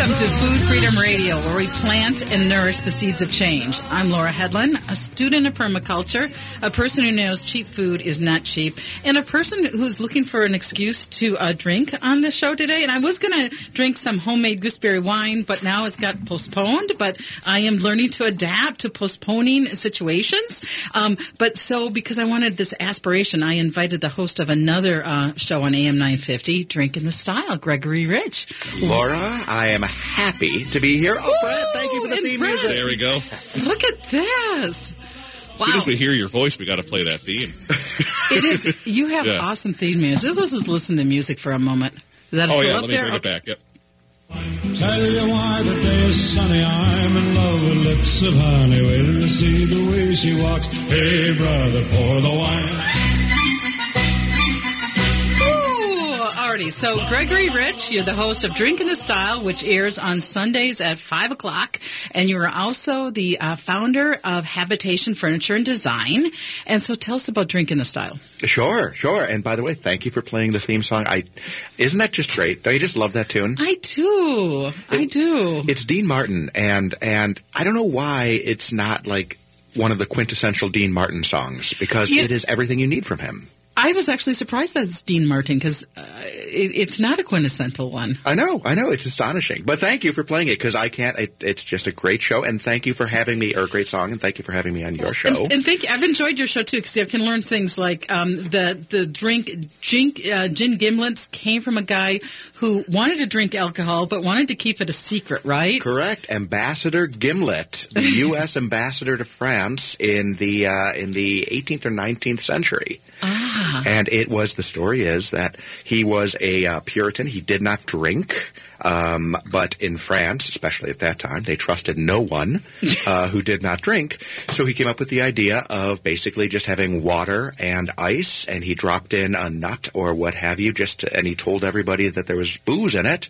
Welcome to Food Freedom Radio, where we plant and nourish the seeds of change. I'm Laura Headland, a student of permaculture, a person who knows cheap food is not cheap, and a person who's looking for an excuse to uh, drink on the show today. And I was going to drink some homemade gooseberry wine, but now it's got postponed. But I am learning to adapt to postponing situations. Um, but so, because I wanted this aspiration, I invited the host of another uh, show on AM 950, Drink in the Style, Gregory Rich. Laura, I am happy to be here. Oh, Brett, thank you for the and theme Brett. music. There we go. Look at this. As soon as we hear your voice, we got to play that theme. It is. You have Yeah. awesome theme music. Let's just listen to music for a moment. Is that Oh yeah, up let me there? bring it back. Yep. Tell you why the day is sunny. I'm in love with lips of honey. Wait till you see the way she walks. Hey, brother, pour the wine. Alrighty. So, Gregory Rich, you're the host of Drink in the Style, which airs on Sundays at 5 o'clock. And you are also the uh, founder of Habitation Furniture and Design. And so, tell us about Drink in the Style. Sure, sure. And by the way, thank you for playing the theme song. I isn't that just great? Don't you just love that tune? I do. I do. It's Dean Martin, and and I don't know why it's not like one of the quintessential Dean Martin songs because it is everything you need from him. I was actually surprised that it's Dean Martin because uh, it, it's not a quintessential one. I know, I know, it's astonishing. But thank you for playing it because I can't. It, it's just a great show, and thank you for having me, or a great song, and thank you for having me on your show. And, and thank you. I've enjoyed your show too because I can learn things like um, the the drink gin, uh, gin gimlets came from a guy who wanted to drink alcohol but wanted to keep it a secret, right? Correct, Ambassador Gimlet, the U.S. ambassador to France in the uh, in the 18th or 19th century. Ah, And it was the story is that he was a uh, Puritan. He did not drink, um, but in France, especially at that time, they trusted no one uh, who did not drink. So he came up with the idea of basically just having water and ice, and he dropped in a nut or what have you. Just to, and he told everybody that there was booze in it.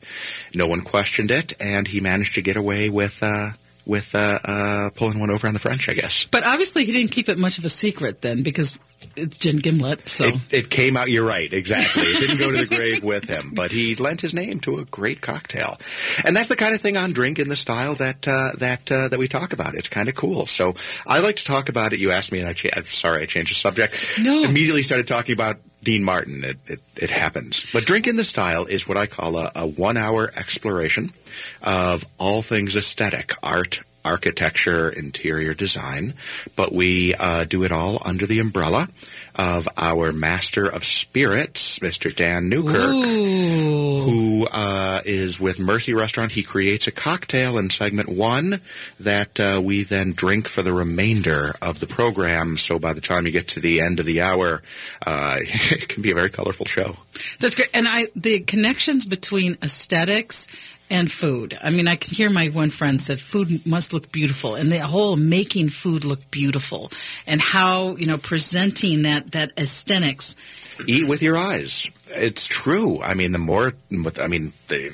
No one questioned it, and he managed to get away with. Uh, with uh, uh, pulling one over on the French, I guess. but obviously he didn't keep it much of a secret then because it's gin gimlet. So It, it came out. You're right. Exactly. It didn't go to the grave with him, but he lent his name to a great cocktail, and that's the kind of thing on drink in the style that uh, that uh, that we talk about. It's kind of cool. So I like to talk about it. You asked me, and I cha- I'm sorry I changed the subject. No. immediately started talking about Dean Martin. It, it, it happens. But drink in the style is what I call a, a one hour exploration of all things aesthetic, art, architecture, interior design. But we uh, do it all under the umbrella of our master of spirits, Mr. Dan Newkirk Ooh. who uh, is with Mercy Restaurant. He creates a cocktail in segment one that uh, we then drink for the remainder of the program. So by the time you get to the end of the hour, uh, it can be a very colorful show. That's great. And I the connections between aesthetics and food. I mean, I can hear my one friend said food must look beautiful, and the whole making food look beautiful, and how you know presenting that that aesthetics. Eat with your eyes. It's true. I mean, the more, I mean, the,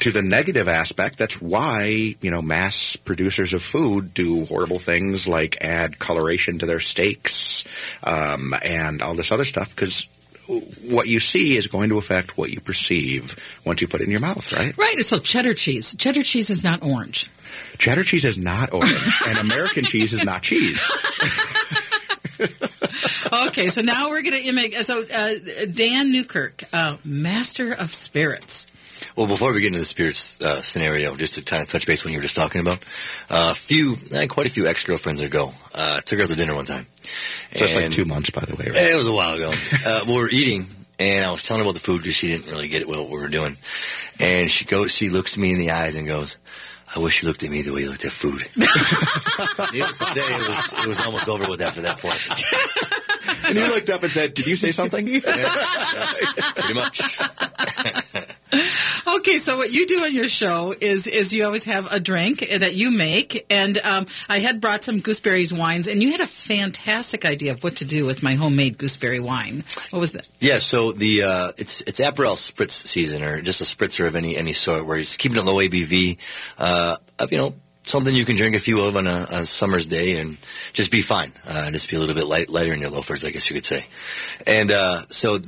to the negative aspect, that's why, you know, mass producers of food do horrible things like add coloration to their steaks um, and all this other stuff because what you see is going to affect what you perceive once you put it in your mouth, right? Right. So cheddar cheese. Cheddar cheese is not orange. Cheddar cheese is not orange, and American cheese is not cheese. Okay, so now we're going to make. So uh, Dan Newkirk, uh, master of spirits. Well, before we get into the spirits uh, scenario, just to kind of touch base when you were just talking about, a few, eh, quite a few ex-girlfriends ago, uh, took her out to dinner one time. Just like two months, by the way. Right? It was a while ago. Uh, we were eating, and I was telling her about the food because she didn't really get it what we were doing. And she goes, she looks me in the eyes and goes, "I wish you looked at me the way you looked at food." Needless to say, it was it was almost over with after that point. And you looked up and said, "Did you say something?" Pretty much. Okay, so what you do on your show is is you always have a drink that you make, and um, I had brought some gooseberries wines, and you had a fantastic idea of what to do with my homemade gooseberry wine. What was that? Yeah, so the uh, it's it's Aperol spritz season, or just a spritzer of any any sort, where he's keeping it low ABV. Uh, of, you know, something you can drink a few of on a, a summer's day and just be fine. Uh, just be a little bit light, lighter in your loafers, I guess you could say. And uh, so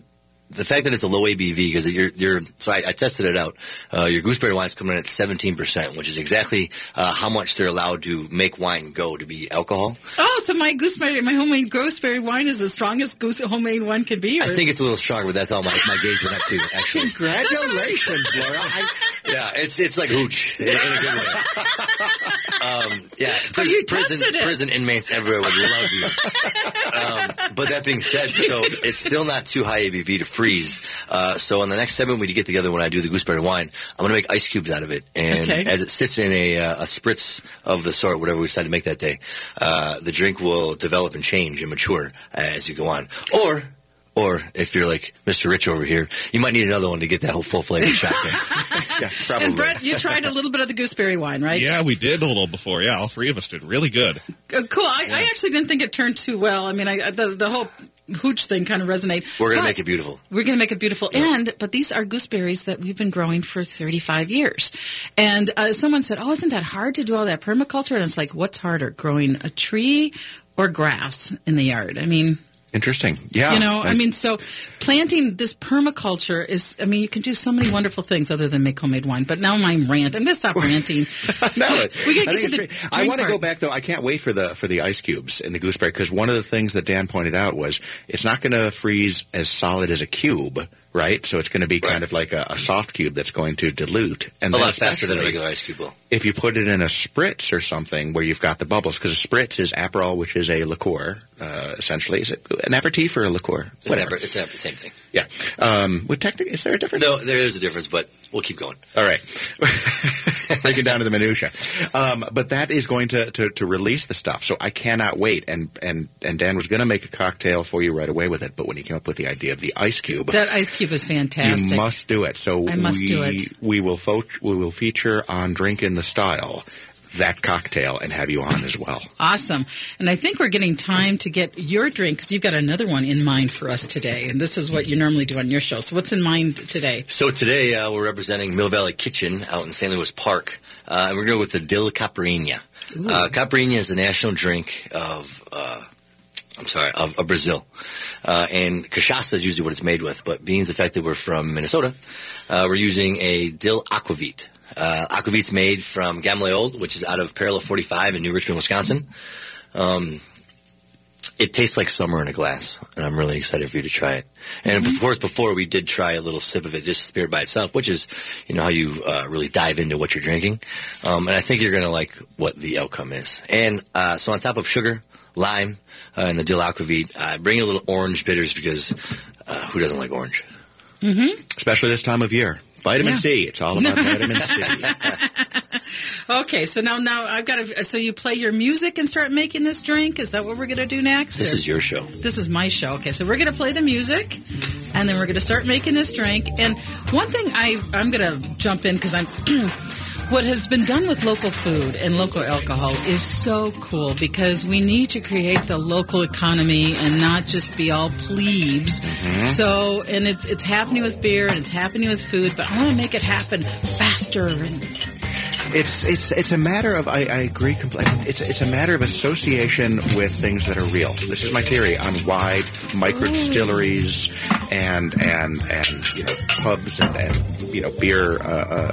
the fact that it's a low ABV because you're, you're so I, I tested it out. Uh, your gooseberry wine is coming in at 17%, which is exactly uh, how much they're allowed to make wine go to be alcohol. Oh, so my gooseberry, my homemade gooseberry wine is the strongest goose homemade one can be. Or? I think it's a little stronger, but that's all my, my gauge went up to, actually. Congratulations, Laura. I, Yeah, it's it's like hooch in, in a good way. Um, yeah, But you prison, it. prison inmates everywhere would love you. Um, but that being said, so it's still not too high ABV to freeze. Uh, so on the next segment we get together when I do the gooseberry wine, I'm going to make ice cubes out of it, and Okay. as it sits in a, uh, a spritz of the sort, whatever we decide to make that day, uh, the drink will develop and change and mature as you go on, or. Or if you're like Mr. Rich over here, you might need another one to get that whole full flavor shot there. yeah, probably. and Brett, you tried a little bit of the gooseberry wine, right? Yeah, we did a little before. Yeah, all three of us did really good. Uh, cool. I, I actually didn't think it turned too well. I mean, I, the the whole hooch thing kind of resonate. We're gonna make it beautiful. We're going to make it beautiful. And but these are gooseberries that we've been growing for 35 years. And uh, someone said, "Oh, isn't that hard to do all that permaculture?" And it's like, what's harder, growing a tree or grass in the yard? I mean, Interesting. Yeah. you know, I And- mean, so planting this permaculture is, I mean, you can do so many wonderful things other than make homemade wine. But now my rant, I'm going to stop ranting. No, we I got to get to the. I want to go back though. I can't wait for the for the ice cubes in the gooseberry because one of the things that Dan pointed out was it's not going to freeze as solid as a cube, right? So it's going to be kind of like a, a soft cube that's going to dilute and A lot faster than a regular ice cube will. If you put it in a spritz or something where you've got the bubbles, because a spritz is Aperol, which is a liqueur, uh, essentially. Is it an aperitif or a liqueur? It's, Whatever. it's the same thing. Yeah. Um, with technically, is there a difference? No, there is a difference, but we'll keep going. All right. Breaking down to the minutia. Um, but that is going to, to, to release the stuff. So I cannot wait. And, and, and Dan was going to make a cocktail for you right away with it. But when he came up with the idea of the ice cube, That ice cube is fantastic. you must do it. So I must we, do it. We will, fo- we will feature on Drink in the Style that cocktail and have you on as well. Awesome. And I think we're getting time to get your drink because you've got another one in mind for us today. And this is what you normally do on your show. So what's in mind today? So today uh, we're representing Mill Valley Kitchen out in St. Louis Park, uh, and we're going to go with the Dill Caipirinha. Uh, Caipirinha is the national drink of, uh, I'm sorry, of, of Brazil. Uh, and cachaça is usually what it's made with, but being the fact that we're from Minnesota, uh, we're using a dill aquavit. Uh, aquavit's made from Gamle Ode, which is out of Parallel 45 in New Richmond, Wisconsin. Um, it tastes like summer in a glass, and I'm really excited for you to try it. And of course, before we did try a little sip of it, just spirit by itself, which is, you know, how you uh, really dive into what you're drinking. Um, and I think you're going to like what the outcome is. And uh, so on top of sugar, lime, uh, and the dill aquavit, uh, bring a little orange bitters because uh, who doesn't like orange? Especially this time of year. Vitamin Yeah. C. It's all about vitamin C. Okay, so now now I've got to. So you play your music and start making this drink. Is that what we're going to do next? This or- is your show. This is my show. Okay, so we're going to play the music, and then we're going to start making this drink. And one thing I I'm going to jump in because I'm. What has been done with local food and local alcohol is so cool because we need to create the local economy and not just be all plebes. Mm-hmm. So, and it's it's happening with beer and it's happening with food, but I want to make it happen faster and It's it's it's a matter of I, I agree completely. It's it's a matter of association with things that are real. This is my theory on why micro distilleries and and and you know pubs and, and you know beer uh,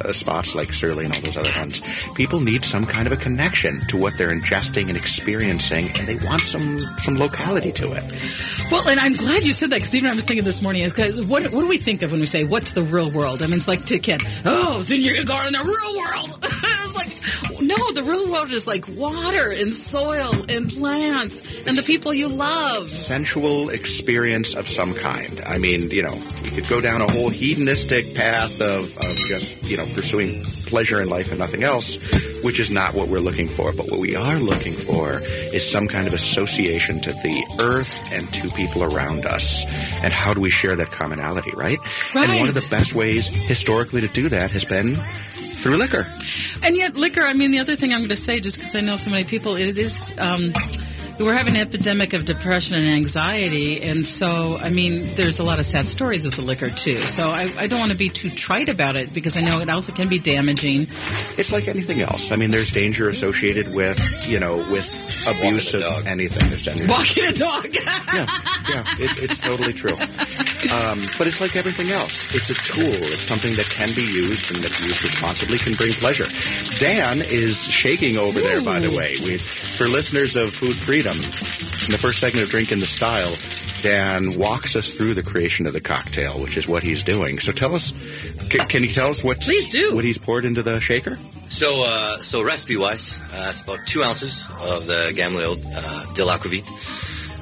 uh, spots like Surly and all those other ones. People need some kind of a connection to what they're ingesting and experiencing, and they want some some locality to it. Well, and I'm glad you said that because even I was thinking this morning, is what, what do we think of when we say, what's the real world? I mean, it's like to a kid, oh, so you're going to go in the real world. I was like, no, the real world is like water and soil and plants and the people you love. sensual experience of some kind. I mean, you know, we could go down a whole hedonistic path of, of just, you know, pursuing pleasure in life and nothing else, which is not what we're looking for. But what we are looking for is some kind of association to the earth and to people around us. And how do we share that commonality, right? right. And one of the best ways historically to do that has been through liquor. And yet, liquor, I mean, the other thing I'm going to say, just because I know so many people, it is. Um, we're having an epidemic of depression and anxiety, and so I mean, there's a lot of sad stories with the liquor too. So I, I don't want to be too trite about it because I know it also can be damaging. It's like anything else. I mean, there's danger associated with, you know, with abuse of dog. anything. There's danger. Walking a dog. yeah, yeah, it, it's totally true. Um, but it's like everything else. It's a tool. It's something that can be used and that used responsibly can bring pleasure. Dan is shaking over there, by the way. We, for listeners of Food Freedom, in the first segment of Drink in the Style, Dan walks us through the creation of the cocktail, which is what he's doing. So tell us, can, can you tell us what Please do. what he's poured into the shaker? So, uh, so recipe wise, uh, it's about two ounces of the Gamle Ode uh, Dill Aquavit.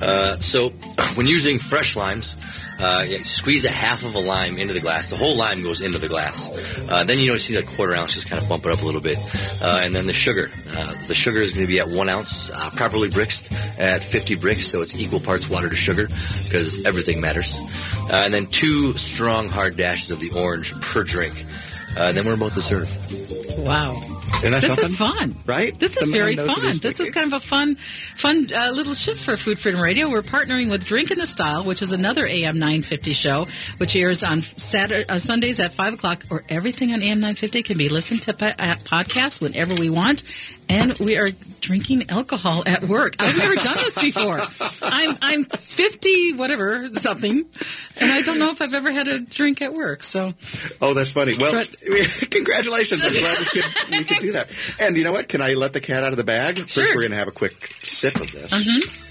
Uh, so, when using fresh limes, uh, yeah, squeeze a half of a lime into the glass. The whole lime goes into the glass. Uh, then you don't see that quarter ounce, just kind of bump it up a little bit. Uh, and then the sugar. Uh, the sugar is going to be at one ounce, uh, properly bricked at 50 Brix, so it's equal parts water to sugar because everything matters. Uh, and then two strong hard dashes of the orange per drink. Uh, then we're about to serve. Wow. This something? is fun, Right? This is very fun. This is kind of a fun, fun uh, little shift for Food Freedom Radio. We're partnering with Drink in the Style, which is another AM 950 show, which airs on Saturday, uh, Sundays at five o'clock. Or everything on AM 950 can be listened to po- at podcasts whenever we want. And we are drinking alcohol at work. I've never done this before. I'm I'm 50 whatever something, and I don't know if I've ever had a drink at work. So Oh, that's funny. Well, But- congratulations. I'm glad we could, we could do that. And you know what? Can I let the cat out of the bag? First, Sure. we're going to have a quick sip of this. Mm-hmm.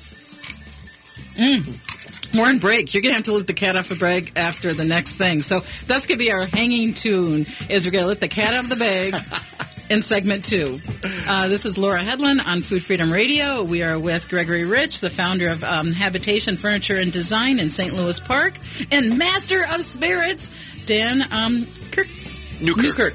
Mm. More in break. You're gonna have to let the cat off the bag after the next thing. So that's gonna be our hanging tune. Is we're gonna let the cat out of the bag in segment two. Uh, this is Laura Headland on Food Freedom Radio. We are with Gregory Rich, the founder of um, Habitation Furniture and Design in St. Louis Park, and Master of Spirits, Dan um, Kirk. Newkirk.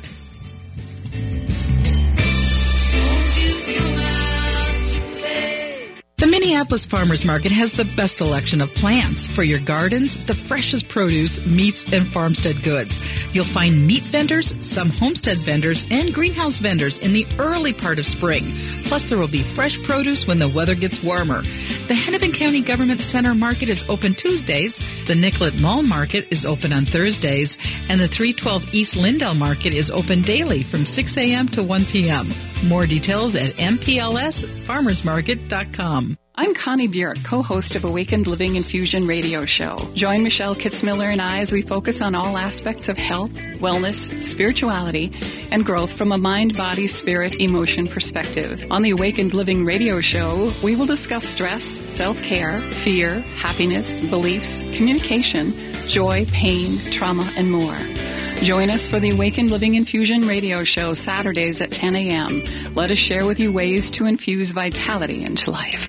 The Minneapolis Farmers Market has the best selection of plants for your gardens, the freshest produce, meats, and farmstead goods. You'll find meat vendors, some homestead vendors, and greenhouse vendors in the early part of spring. Plus, there will be fresh produce when the weather gets warmer. The Hennepin County Government Center Market is open Tuesdays. The Nicollet Mall Market is open on Thursdays. And the 312 East Lyndale Market is open daily from 6 a.m. to 1 p.m. More details at mplsfarmersmarket.com. I'm Connie Bjork, co-host of Awakened Living Infusion radio show. Join Michelle Kitzmiller and I as we focus on all aspects of health, wellness, spirituality, and growth from a mind, body, spirit, emotion perspective. On the Awakened Living radio show, we will discuss stress, self-care, fear, happiness, beliefs, communication, joy, pain, trauma, and more. Join us for the Awakened Living Infusion radio show Saturdays at 10 a.m. Let us share with you ways to infuse vitality into life.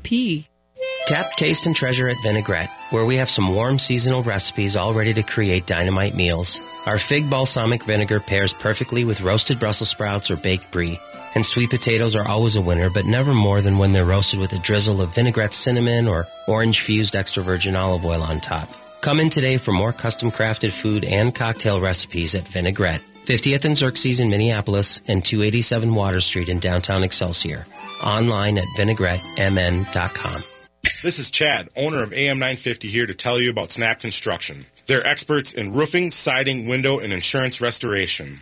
Tap, taste, and treasure at Vinaigrette, where we have some warm seasonal recipes all ready to create dynamite meals. Our fig balsamic vinegar pairs perfectly with roasted Brussels sprouts or baked brie. And sweet potatoes are always a winner, but never more than when they're roasted with a drizzle of vinaigrette cinnamon or orange fused extra virgin olive oil on top. Come in today for more custom crafted food and cocktail recipes at Vinaigrette. 50th and Xerxes in Minneapolis and 287 Water Street in downtown Excelsior. Online at vinaigrettemn.com. This is Chad, owner of AM 950 here to tell you about Snap Construction. They're experts in roofing, siding, window, and insurance restoration.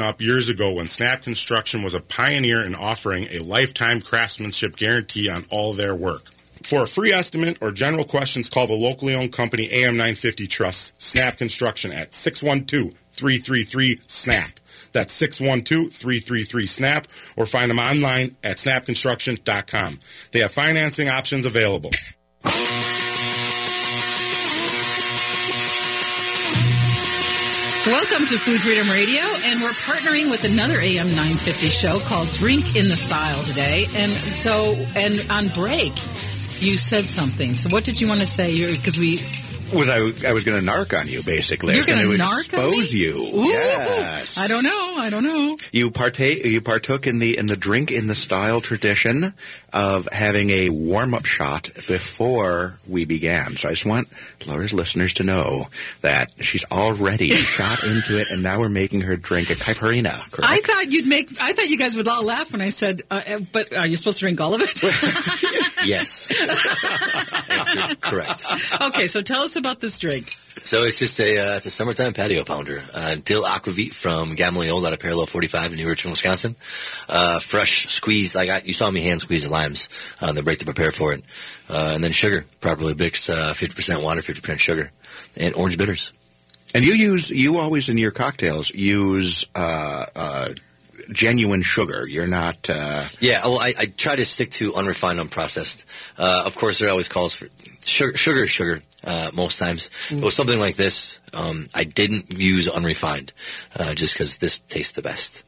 up years ago when Snap Construction was a pioneer in offering a lifetime craftsmanship guarantee on all their work. For a free estimate or general questions, call the locally owned company AM950 Trust, Snap Construction at 612 333 SNAP. That's 612-333-SNAP or find them online at snapconstruction.com. They have financing options available. Welcome to Food Freedom Radio, and we're partnering with another AM 950 show called Drink in the Style today. And so, and on break, you said something. So, what did you want to say? Because we Was I? I was going to narc on you, basically. You're I was gonna going narc on me? expose you. Ooh, yes. I don't know. I don't know. You partake. You partook in the in the drink in the style tradition of having a warm up shot before we began. So I just want Laura's listeners to know that she's already shot into it, and now we're making her drink a caipirinha. Correct? I thought you'd make. I thought you guys would all laugh when I said, uh, uh, "But are you supposed to drink all of it?" Yes. Correct. okay, so tell us about this drink. So it's just a uh, it's a summertime patio pounder. Uh, dill aquavit from Gamle Ode out of Parallel 45 in New Richmond, Wisconsin. Uh, fresh squeeze. Like I, you saw me hand squeeze the limes, uh, the break to prepare for it, uh, and then sugar, properly mixed, uh, 50% water, 50% sugar, and orange bitters. and you use you always in your cocktails use uh, uh, genuine sugar. You're not. Uh, Yeah, well, I, I try to stick to unrefined, unprocessed. Uh, of course, there always calls for sugar. Sugar sugar uh, most times. But with something like this, um, I didn't use unrefined uh, just because this tastes the best.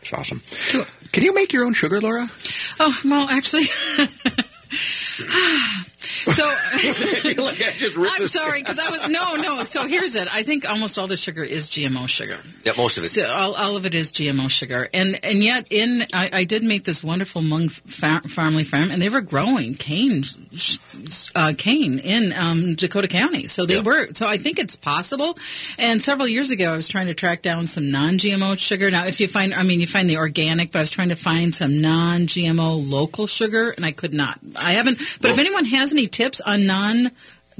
it's awesome. Can you make your own sugar, Laura? Oh well, actually. so I'm sorry because I was no no. So here's it. I think almost all the sugar is GMO sugar. Yeah, most of it. So all, all of it is GMO sugar, and and yet in I, I did meet this wonderful Hmong fa- family farm, and they were growing cane, uh, cane in um, Dakota County. So they Yeah. were. So I think it's possible. And several years ago, I was trying to track down some non-GMO sugar. Now, if you find, I mean, you find the organic, but I was trying to find some non-GMO local sugar, and I could not. I haven't. But if anyone has any tips on non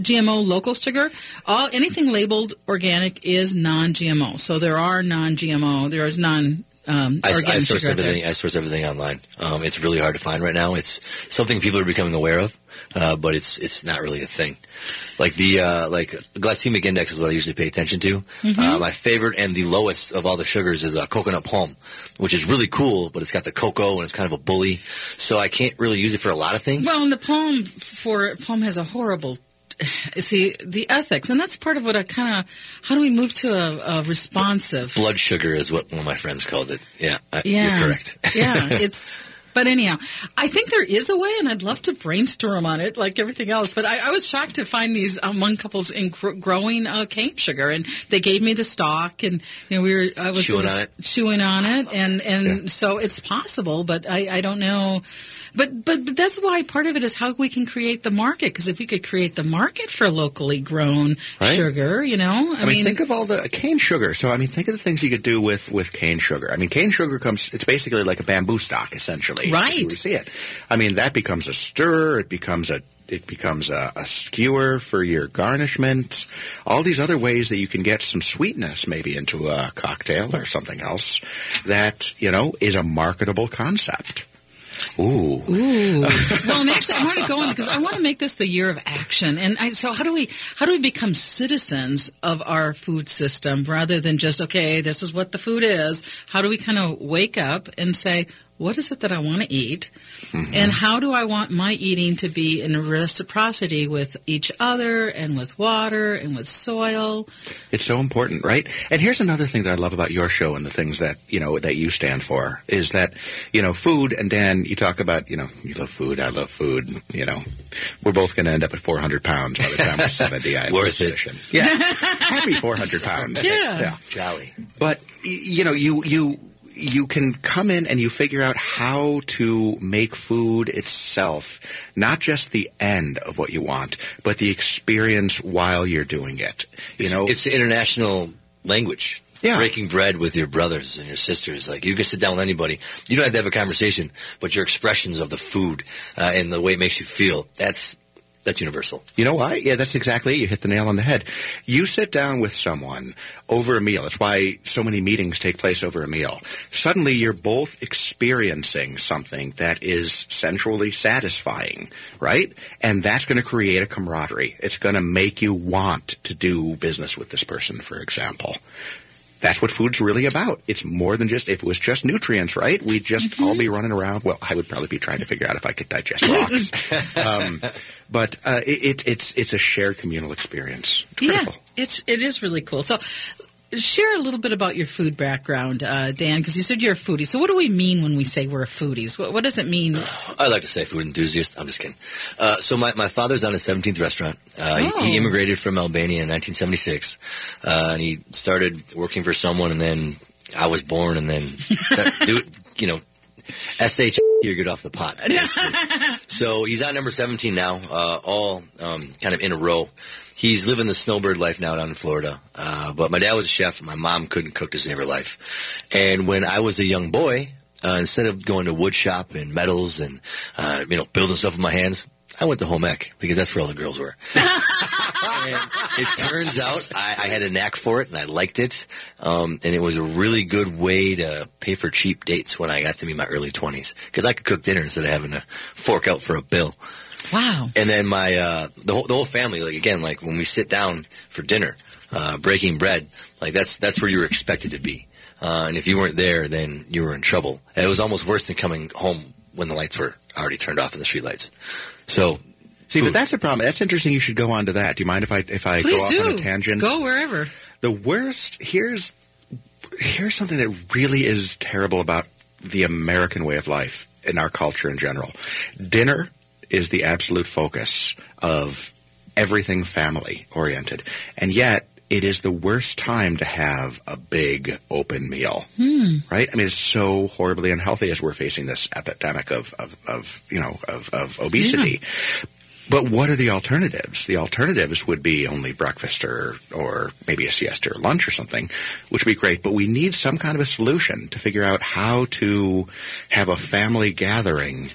GMO local sugar. All anything labeled organic is non-GMO. So there are non-GMO. There is non. Um, I, I source out there. everything. I source everything online. Um, it's really hard to find right now. It's something people are becoming aware of, uh, but it's it's not really a thing. Like the uh, like glycemic index is what I usually pay attention to. Mm-hmm. Uh, my favorite and the lowest of all the sugars is uh, coconut palm, which is really cool, but it's got the cocoa and it's kind of a bully. So I can't really use it for a lot of things. Well, and the palm for palm has a horrible. See the ethics, and that's part of what I kind of. How do we move to a, a responsive? Blood sugar is what one of my friends called it. Yeah, I, Yeah, you're correct. yeah, it's. But anyhow, I think there is a way, and I'd love to brainstorm on it, like everything else. But I, I was shocked to find these Hmong couples in gr- growing uh, cane sugar, and they gave me the stock, and you know we were I was Chewing on it. chewing on it, and and so it's possible, but I, I don't know. But, but but that's why part of it is how we can create the market. Because if we could create the market for locally grown Right. sugar, you know, I, I mean, think of all the cane sugar. So, I mean, think of the things you could do with, with cane sugar. I mean, cane sugar comes, it's basically like a bamboo stock, essentially. Right. See it. I mean, that becomes a stirrer. It becomes a, it becomes a, a skewer for your garnishment. All these other ways that you can get some sweetness maybe into a cocktail or something else that, you know, is a marketable concept. Ooh. Ooh. well, and actually, I want to go on because I want to make this the year of action. And I, so, how do we how do we become citizens of our food system rather than just okay, this is what the food is? How do we kind of wake up and say, what is it that I want to eat, mm-hmm. and how do I want my eating to be in reciprocity with each other and with water and with soil? It's so important, right? And here's another thing that I love about your show and the things that, you know, that you stand for is that, you know, food and Dan, you talk about, you know, you love food, I love food, you know, we're both going to end up at 400 pounds by the time we're 70. I have Worth this it. Yeah. Happy 400 pounds. Yeah. Yeah. Jolly. But you know, you you you can come in and you figure out how to make food itself, not just the end of what you want, but the experience while you're doing it. You It's, know, it's the international language. Yeah. Breaking bread with your brothers and your sisters. Like, you can sit down with anybody. You don't have to have a conversation, but your expressions of the food uh, and the way it makes you feel, that's that's universal. You know why? Yeah, that's exactly it. You hit the nail on the head. You sit down with someone over a meal. That's why so many meetings take place over a meal. Suddenly you're both experiencing something that is centrally satisfying, right? And that's going to create a camaraderie. It's going to make you want to do business with this person, for example. That's what food's really about. It's more than just, if it was just nutrients, right? We'd just all be running around. Well, I would probably be trying to figure out if I could digest rocks. um, but uh, it, it, it's, it's a shared communal experience. It's Yeah, it's it is really cool. So share a little bit about your food background, uh, Dan, because you said you're a foodie. So, what do we mean when we say we're a foodies? What, what does it mean? I like to say food enthusiast. I'm just kidding. Uh, so my, my father's on his 17th restaurant. Uh, he- Oh. he, immigrated from Albania in 1976, uh, and he started working for someone, and then I was born, and then do you know, sh you get off the pot. so he's on number 17 now, uh, all um, kind of in a row. He's living the snowbird life now down in Florida. Uh, but my dad was a chef. My mom couldn't cook to save her life. And when I was a young boy, uh, instead of going to wood shop and metals and uh, you know building stuff with my hands, I went to home ec because that's where all the girls were. and it turns out I, I had a knack for it and I liked it, um, and it was a really good way to pay for cheap dates when I got to be in my early twenties because I could cook dinner instead of having to fork out for a bill. Wow. And then my uh, the whole the whole family, like again, like when we sit down for dinner, uh, breaking bread, like that's that's where you were expected to be. Uh, and if you weren't there, then you were in trouble. And it was almost worse than coming home when the lights were already turned off in the street lights. So, See, but that's a problem. That's interesting. You should go on to that. Do you mind if I if I Please go off do. on a tangent? Go wherever. The worst here's here's something that really is terrible about the American way of life in our culture in general. Dinner is the absolute focus of everything family oriented, and yet it is the worst time to have a big open meal. Hmm. Right? I mean, it's so horribly unhealthy as we're facing this epidemic of, of, of you know, of, of obesity. But what are the alternatives? The alternatives would be only breakfast or, or maybe a siesta or lunch or something, which would be great. But we need some kind of a solution to figure out how to have a family gathering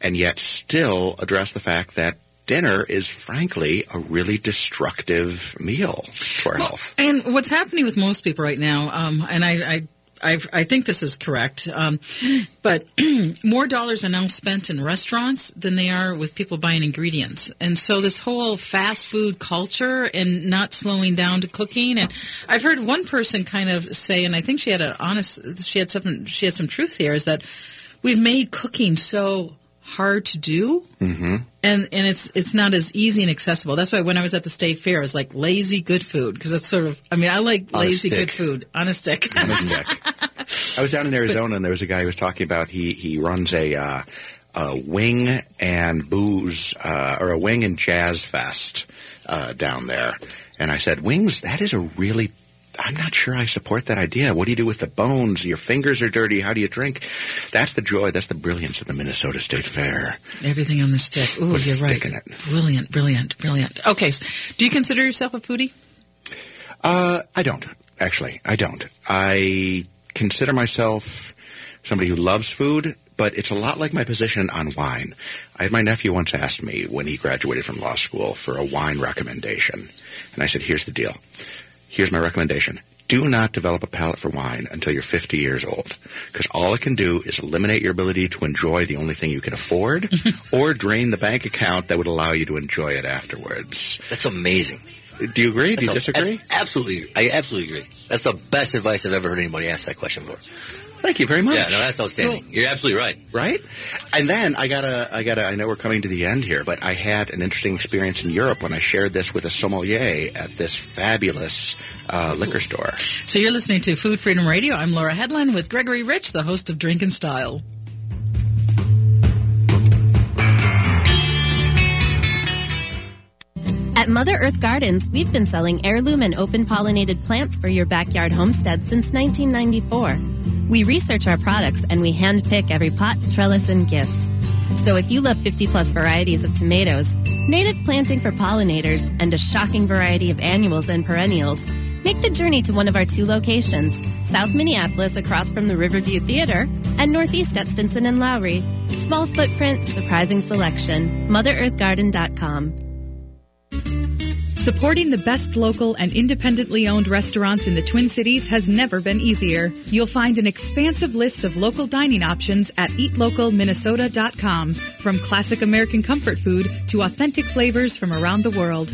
and yet still address the fact that dinner is frankly a really destructive meal to our health. And what's happening with most people right now, um, and I, I, I've, I think this is correct, um, but more dollars are now spent in restaurants than they are with people buying ingredients. And so this whole fast food culture and not slowing down to cooking. And I've heard one person kind of say, and I think she had an honest, she had something, she had some truth here, is that we've made cooking so hard to do Mm-hmm. and and it's it's not as easy and accessible. That's why when I was at the state fair, I was like lazy good food because that's sort of. I mean, I like On lazy good food on a stick. on a stick. I was down in Arizona, and there was a guy who was talking about he he runs a uh, a wing and booze uh, or a wing and jazz fest uh, down there, and I said, "Wings, that is a really." I'm not sure I support that idea. What do you do with the bones? Your fingers are dirty. How do you drink? That's the joy. That's the brilliance of the Minnesota State Fair. Everything on the stick. Ooh, Put you're right. it. Brilliant, brilliant, brilliant. Okay, do you consider yourself a foodie? Uh, I don't actually. I don't. I consider myself somebody who loves food, but it's a lot like my position on wine. I had my nephew once asked me when he graduated from law school for a wine recommendation, and I said, "Here's the deal. Here's my recommendation." Do not develop a palate for wine until you're 50 years old, because all it can do is eliminate your ability to enjoy the only thing you can afford, or drain the bank account that would allow you to enjoy it afterwards. That's amazing. Do you agree? Do you a- disagree? absolutely, I absolutely agree. That's the best advice I've ever heard anybody ask that question for. Thank you very much. Yeah, no, that's outstanding. You're absolutely right. right? And then I gotta, I gotta, I know we're coming to the end here, but I had an interesting experience in Europe when I shared this with a sommelier at this fabulous uh, liquor store. So you're listening to Food Freedom Radio. I'm Laura Headland with Gregory Rich, the host of Drink and Style. At Mother Earth Gardens, we've been selling heirloom and open pollinated plants for your backyard homestead since 1994. We research our products and we handpick every pot, trellis, and gift. So if you love 50 plus varieties of tomatoes, native planting for pollinators, and a shocking variety of annuals and perennials, make the journey to one of our two locations, South Minneapolis across from the Riverview Theater and Northeast at Stinson and Lowry. Small footprint, surprising selection. MotherEarthGarden.com. Supporting the best local and independently owned restaurants in the Twin Cities has never been easier. You'll find an expansive list of local dining options at eatlocalminnesota.com, from classic American comfort food to authentic flavors from around the world.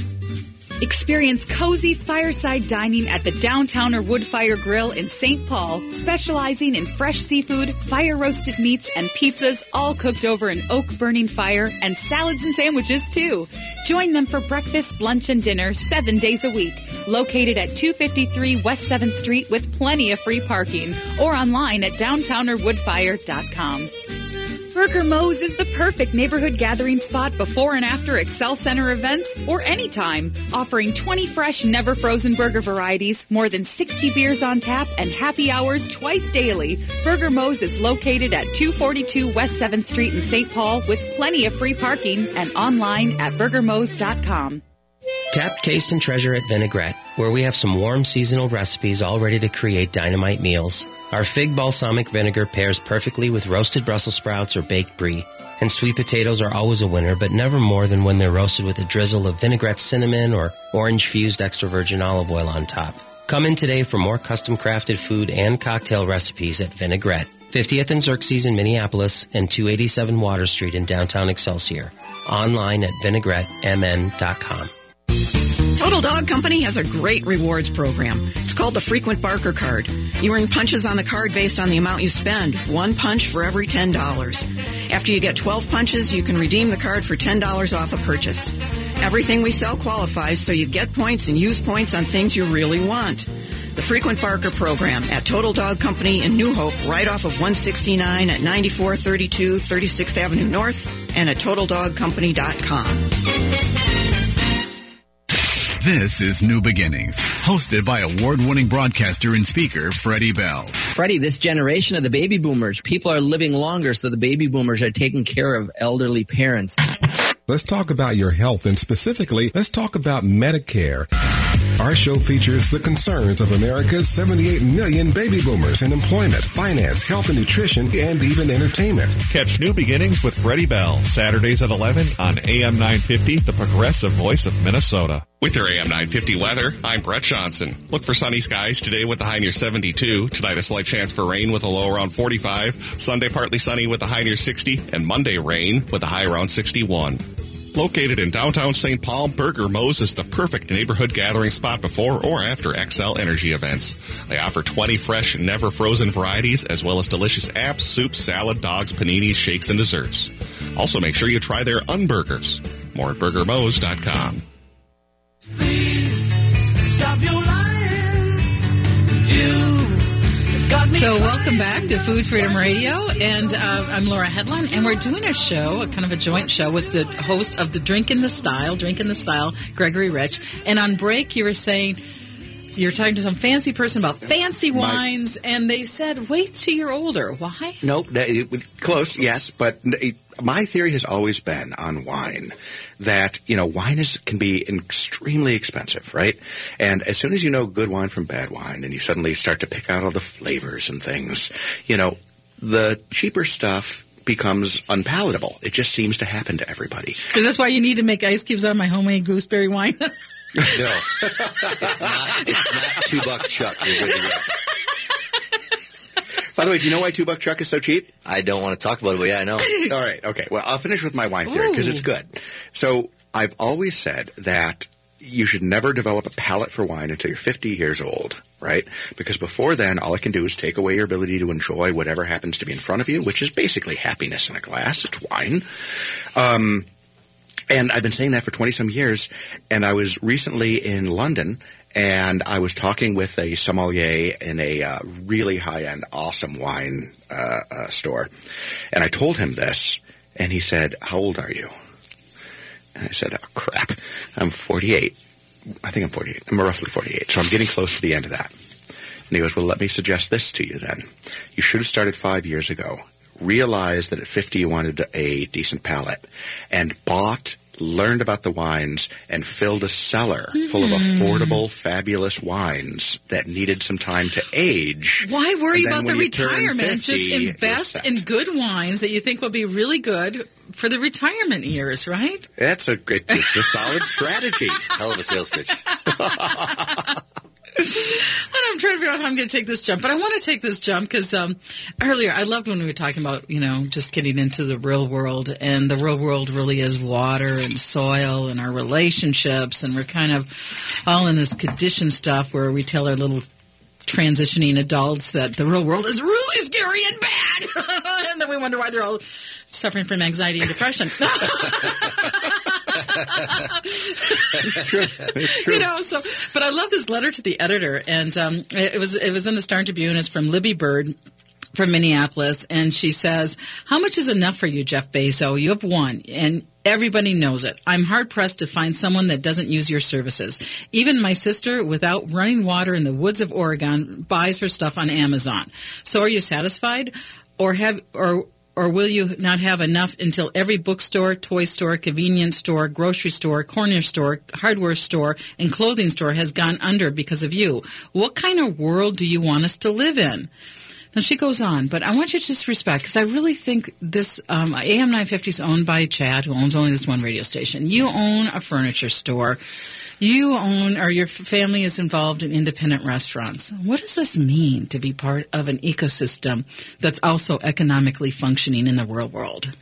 Experience cozy fireside dining at the Downtowner Woodfire Grill in St. Paul, specializing in fresh seafood, fire roasted meats, and pizzas, all cooked over an oak burning fire, and salads and sandwiches too. Join them for breakfast, lunch, and dinner seven days a week. located at 253 West 7th Street with plenty of free parking, or online at downtownerwoodfire.com. Burger Moe's is the perfect neighborhood gathering spot before and after Xcel Center events or anytime, offering 20 fresh, never frozen burger varieties, more than 60 beers on tap, and happy hours twice daily. Burger Moe's is located at 242 West 7th Street in St. Paul with plenty of free parking and online at burgermoes.com. Tap, taste, and treasure at Vinaigrette, where we have some warm seasonal recipes all ready to create dynamite meals. Our fig balsamic vinegar pairs perfectly with roasted Brussels sprouts or baked brie. And sweet potatoes are always a winner, but never more than when they're roasted with a drizzle of vinaigrette cinnamon or orange fused extra virgin olive oil on top. Come in today for more custom crafted food and cocktail recipes at Vinaigrette. 50th and Xerxes in Minneapolis and 287 Water Street in downtown Excelsior. Online at vinaigrettemn.com. Total Dog Company has a great rewards program. It's called the Frequent Barker Card. You earn punches on the card based on the amount you spend, one punch for every $10. After you get 12 punches, you can redeem the card for $10 off a purchase. Everything we sell qualifies, so you get points and use points on things you really want. The Frequent Barker program at Total Dog Company in New Hope, right off of 169 at 9432 36th Avenue North, and at TotalDogCompany.com. This is New Beginnings, hosted by award winning broadcaster and speaker Freddie Bell. Freddie, this generation of the baby boomers, people are living longer, so the baby boomers are taking care of elderly parents. Let's talk about your health and specifically, let's talk about Medicare. Our show features the concerns of America's 78 million baby boomers in employment, finance, health and nutrition, and even entertainment. Catch New Beginnings with Freddie Bell, Saturdays at 11 on AM 950, the progressive voice of Minnesota. With your AM 950 weather, I'm Brett Johnson. Look for sunny skies today with the high near 72. Tonight, a slight chance for rain with a low around 45. Sunday, partly sunny with a high near 60. And Monday, rain with a high around 61. Located in downtown St. Paul, Burger Moe's is the perfect neighborhood gathering spot before or after Xcel Energy events. They offer 20 fresh, never frozen varieties, as well as delicious apps, soups, salad, dogs, paninis, shakes, and desserts. Also, make sure you try their unburgers. More at burgermoes.com. so, welcome back to Food Freedom Radio, and uh, I'm Laura Headland, and we're doing a show, a kind of a joint show with the host of the Drink in the Style, Drink in the Style, Gregory Rich. And on break, you were saying you're talking to some fancy person about fancy wines, and they said, "Wait till you're older." Why? Nope, close, yes, but my theory has always been on wine that you know wine is can be extremely expensive, right? And as soon as you know good wine from bad wine, and you suddenly start to pick out all the flavors and things, you know, the cheaper stuff becomes unpalatable. It just seems to happen to everybody. Is this why you need to make ice cubes out of my homemade gooseberry wine? no, it's not. It's not two buck chuck. You're good to go. By the way, do you know why two buck chuck is so cheap? I don't want to talk about it, but yeah, I know. All right, okay. Well, I'll finish with my wine theory because it's good. So I've always said that you should never develop a palate for wine until you're 50 years old, right? Because before then, all it can do is take away your ability to enjoy whatever happens to be in front of you, which is basically happiness in a glass. It's wine. Um, and I've been saying that for 20 some years. And I was recently in London and I was talking with a sommelier in a uh, really high end, awesome wine uh, uh, store. And I told him this, and he said, How old are you? And I said, Oh, crap. I'm 48. I think I'm 48. I'm roughly 48. So I'm getting close to the end of that. And he goes, Well, let me suggest this to you then. You should have started five years ago. Realized that at 50 you wanted a decent palate and bought learned about the wines and filled a cellar full of hmm. affordable, fabulous wines that needed some time to age. Why worry about the when you turn retirement? 50, Just invest in good wines that you think will be really good for the retirement years, right? That's a it, it's a solid strategy. Hell of a sales pitch. And I'm trying to figure out how I'm going to take this jump, but I want to take this jump because um, earlier I loved when we were talking about you know just getting into the real world, and the real world really is water and soil and our relationships, and we're kind of all in this condition stuff where we tell our little transitioning adults that the real world is really scary and bad, and then we wonder why they're all suffering from anxiety and depression. It's true. It's true. You know, so but I love this letter to the editor, and um, it was it was in the Star Tribune. It's from Libby Bird from Minneapolis, and she says, "How much is enough for you, Jeff Bezos? You have won, and." Everybody knows it. I'm hard pressed to find someone that doesn't use your services. Even my sister, without running water in the woods of Oregon, buys her stuff on Amazon. So are you satisfied? Or have, or, or will you not have enough until every bookstore, toy store, convenience store, grocery store, corner store, hardware store, and clothing store has gone under because of you? What kind of world do you want us to live in? Now she goes on, but I want you to just respect because I really think this um, AM 950 is owned by Chad, who owns only this one radio station. You own a furniture store. You own, or your family is involved in independent restaurants. What does this mean to be part of an ecosystem that's also economically functioning in the real world?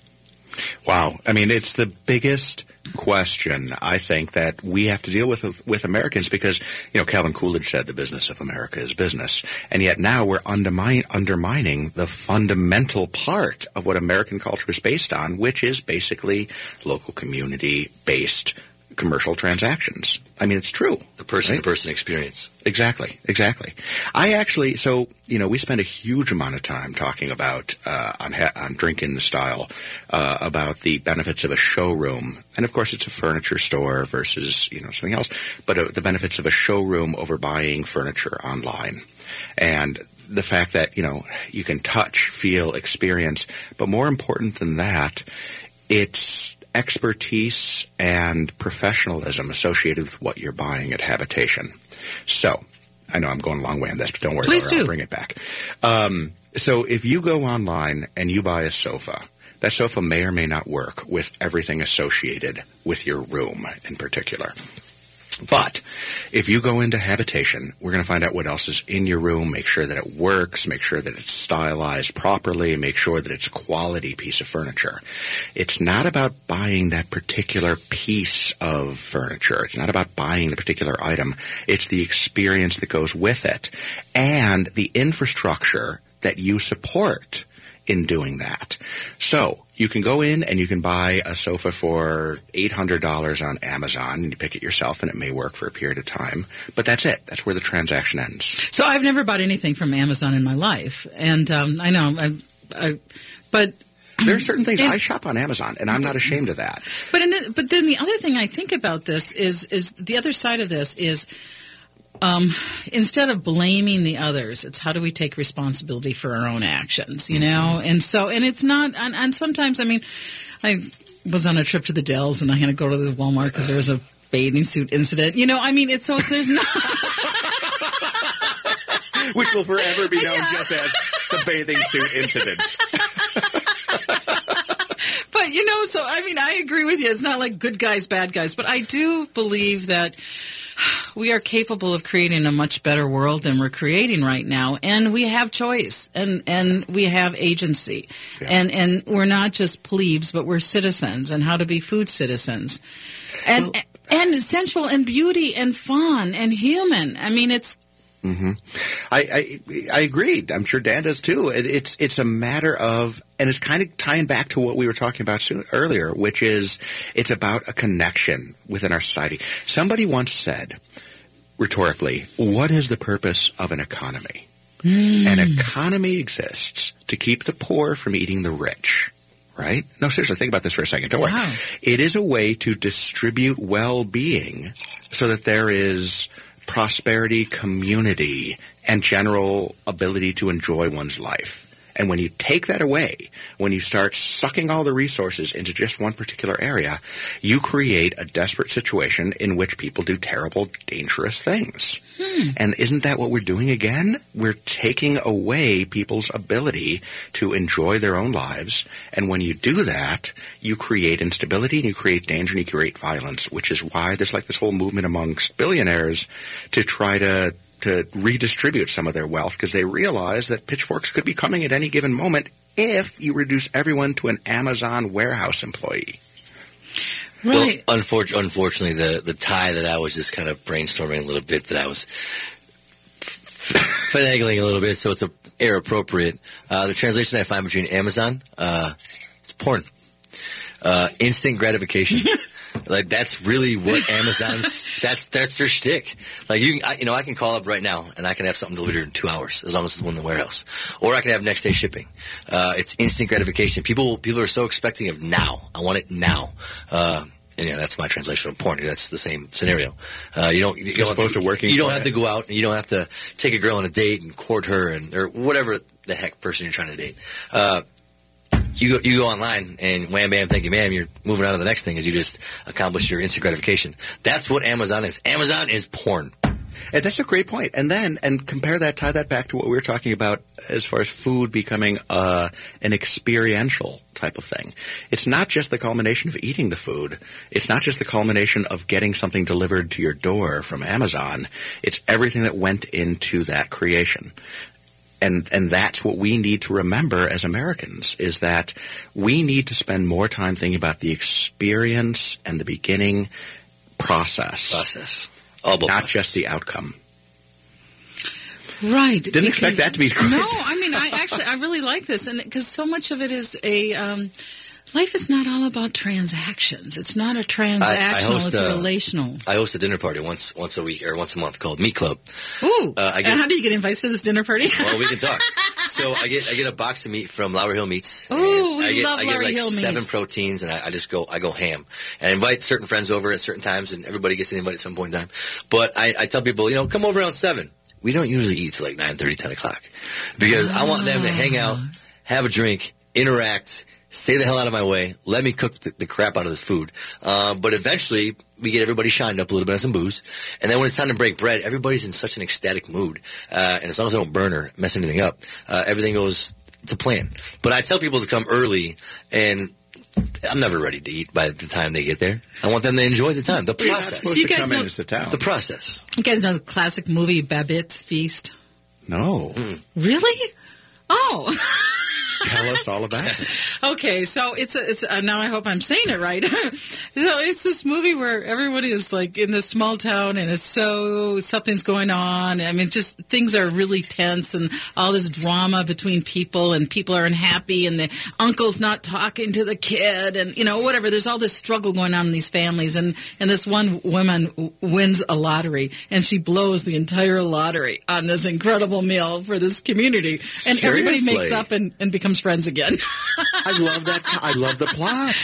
Wow. I mean, it's the biggest question I think that we have to deal with with Americans because you know Calvin Coolidge said the business of America is business, and yet now we're undermine, undermining the fundamental part of what American culture is based on, which is basically local community based commercial transactions. I mean, it's true. The person to person experience. Exactly, exactly. I actually, so you know, we spend a huge amount of time talking about uh, on ha- on drinking the style uh, about the benefits of a showroom, and of course, it's a furniture store versus you know something else, but uh, the benefits of a showroom over buying furniture online, and the fact that you know you can touch, feel, experience, but more important than that, it's expertise and professionalism associated with what you're buying at Habitation. So, I know I'm going a long way on this, but don't worry, Please do. I'll bring it back. Um, so, if you go online and you buy a sofa, that sofa may or may not work with everything associated with your room in particular. But if you go into habitation, we're going to find out what else is in your room, make sure that it works, make sure that it's stylized properly, make sure that it's a quality piece of furniture. It's not about buying that particular piece of furniture. It's not about buying the particular item. It's the experience that goes with it and the infrastructure that you support in doing that. So you can go in and you can buy a sofa for $800 on Amazon and you pick it yourself and it may work for a period of time. But that's it. That's where the transaction ends. So I've never bought anything from Amazon in my life, and um, I know, I, I, but There are certain things And- I shop on Amazon and I'm not ashamed of that. But in the, but then the other thing I think about this is is the other side of this is um, instead of blaming the others, it's how do we take responsibility for our own actions, you know? And so, and it's not, and, and sometimes, I mean, I was on a trip to the Dells and I had to go to the Walmart because there was a bathing suit incident. You know, I mean, it's so there's not. Which will forever be known just as the bathing suit incident. But you know, so I mean, I agree with you. It's not like good guys, bad guys, but I do believe that we are capable of creating a much better world than we're creating right now, and we have choice and and we have agency, and and we're not just plebes, but we're citizens, and how to be food citizens, and and sensual and beauty and fun and human. I mean, it's hmm I, I I agreed. I'm sure Dan does too. It, it's it's a matter of, and it's kind of tying back to what we were talking about soon, earlier, which is it's about a connection within our society. Somebody once said, rhetorically, "What is the purpose of an economy?" Hmm. An economy exists to keep the poor from eating the rich. Right? No, seriously, think about this for a second. Don't worry. It is a way to distribute well-being so that there is prosperity, community, and general ability to enjoy one's life. And when you take that away, when you start sucking all the resources into just one particular area, you create a desperate situation in which people do terrible, dangerous things. Hmm. And isn't that what we're doing again? We're taking away people's ability to enjoy their own lives. And when you do that, you create instability and you create danger and you create violence, which is why there's like this whole movement amongst billionaires to try to to redistribute some of their wealth because they realize that pitchforks could be coming at any given moment if you reduce everyone to an Amazon warehouse employee. right. Well, unfor- unfortunately, the, the tie that I was just kind of brainstorming a little bit that I was finagling a little bit, so it's a air appropriate. Uh, the translation I find between Amazon, uh, it's porn. Uh, instant gratification. Like that's really what Amazon's. that's that's their shtick. Like you, I, you know, I can call up right now and I can have something delivered in two hours as long as it's in the warehouse, or I can have next day shipping. Uh, it's instant gratification. People people are so expecting of now. I want it now. Uh, and yeah, that's my translation of porn. That's the same scenario. Uh, you don't. You As don't opposed have to working You don't have to go out and you don't have to take a girl on a date and court her and or whatever the heck person you're trying to date. You go, you go online and wham bam, thank you, ma'am. You're moving on to the next thing as you just accomplished your instant gratification. That's what Amazon is. Amazon is porn. And that's a great point. And then, and compare that, tie that back to what we were talking about as far as food becoming uh, an experiential type of thing. It's not just the culmination of eating the food. It's not just the culmination of getting something delivered to your door from Amazon. It's everything that went into that creation. And, and that's what we need to remember as Americans is that we need to spend more time thinking about the experience and the beginning process. Process. not just the outcome. Right. Didn't expect that to be quite- No, I mean, I actually, I really like this, and because so much of it is a. Um, life is not all about transactions. It's not a transactional. host, it's a uh, relational. I host a dinner party once once a week or once a month called Meat Club. Ooh. Uh, I get- and how do you get invited to this dinner party? Well, we can talk. so I get I get a box of meat from Lowry Hill Meats. Ooh, we I get, love I get like Hill seven Meats. proteins, and I, I just go I go ham. And I invite certain friends over at certain times, and everybody gets an invite at some point in time. But I, I tell people, you know, come over around seven. We don't usually eat till like 9.30, 10 o'clock because I want them to hang out, have a drink, interact. Stay the hell out of my way. Let me cook the, the crap out of this food. Uh, but eventually, we get everybody shined up a little bit on some booze. And then when it's time to break bread, everybody's in such an ecstatic mood. Uh, and as long as I don't burn or mess anything up, uh, everything goes to plan. But I tell people to come early, and I'm never ready to eat by the time they get there. I want them to enjoy the time, the You're not process. supposed You to guys come know- in as the town. The process. You guys know the classic movie Babette's Feast? No. Really? Oh. Tell us all about it. Okay, so it's a, it's a, now I hope I'm saying it right. so it's this movie where everybody is like in this small town and it's so something's going on. I mean, just things are really tense and all this drama between people and people are unhappy and the uncle's not talking to the kid and you know whatever. There's all this struggle going on in these families and and this one woman w- wins a lottery and she blows the entire lottery on this incredible meal for this community and everybody makes up and, and becomes friends again. I love that. I love the plot.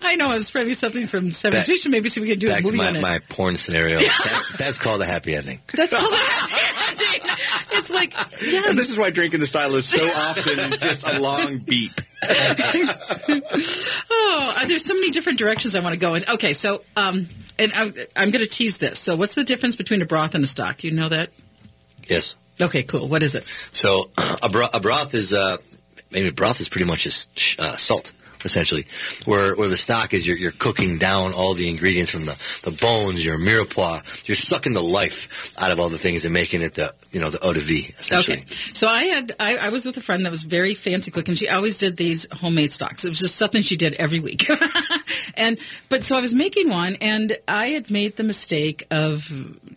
I know I was probably something from 70s. Back- maybe see if we can do a Back to my, on it. my porn scenario. That's, that's called a happy ending. That's called a happy ending. It's like, yeah. And this is why drinking the style is so often just a long beep. oh, there's so many different directions I want to go in. Okay, so um, and I'm, I'm going to tease this. So, what's the difference between a broth and a stock? You know that? Yes. Okay, cool. What is it? So a, bro- a broth is uh, maybe broth is pretty much just uh, salt. Essentially, where where the stock is, you're, you're cooking down all the ingredients from the, the bones, your mirepoix. You're sucking the life out of all the things and making it the you know the eau de vie. Essentially, Okay, so I had I, I was with a friend that was very fancy cook, and she always did these homemade stocks. It was just something she did every week, and but so I was making one, and I had made the mistake of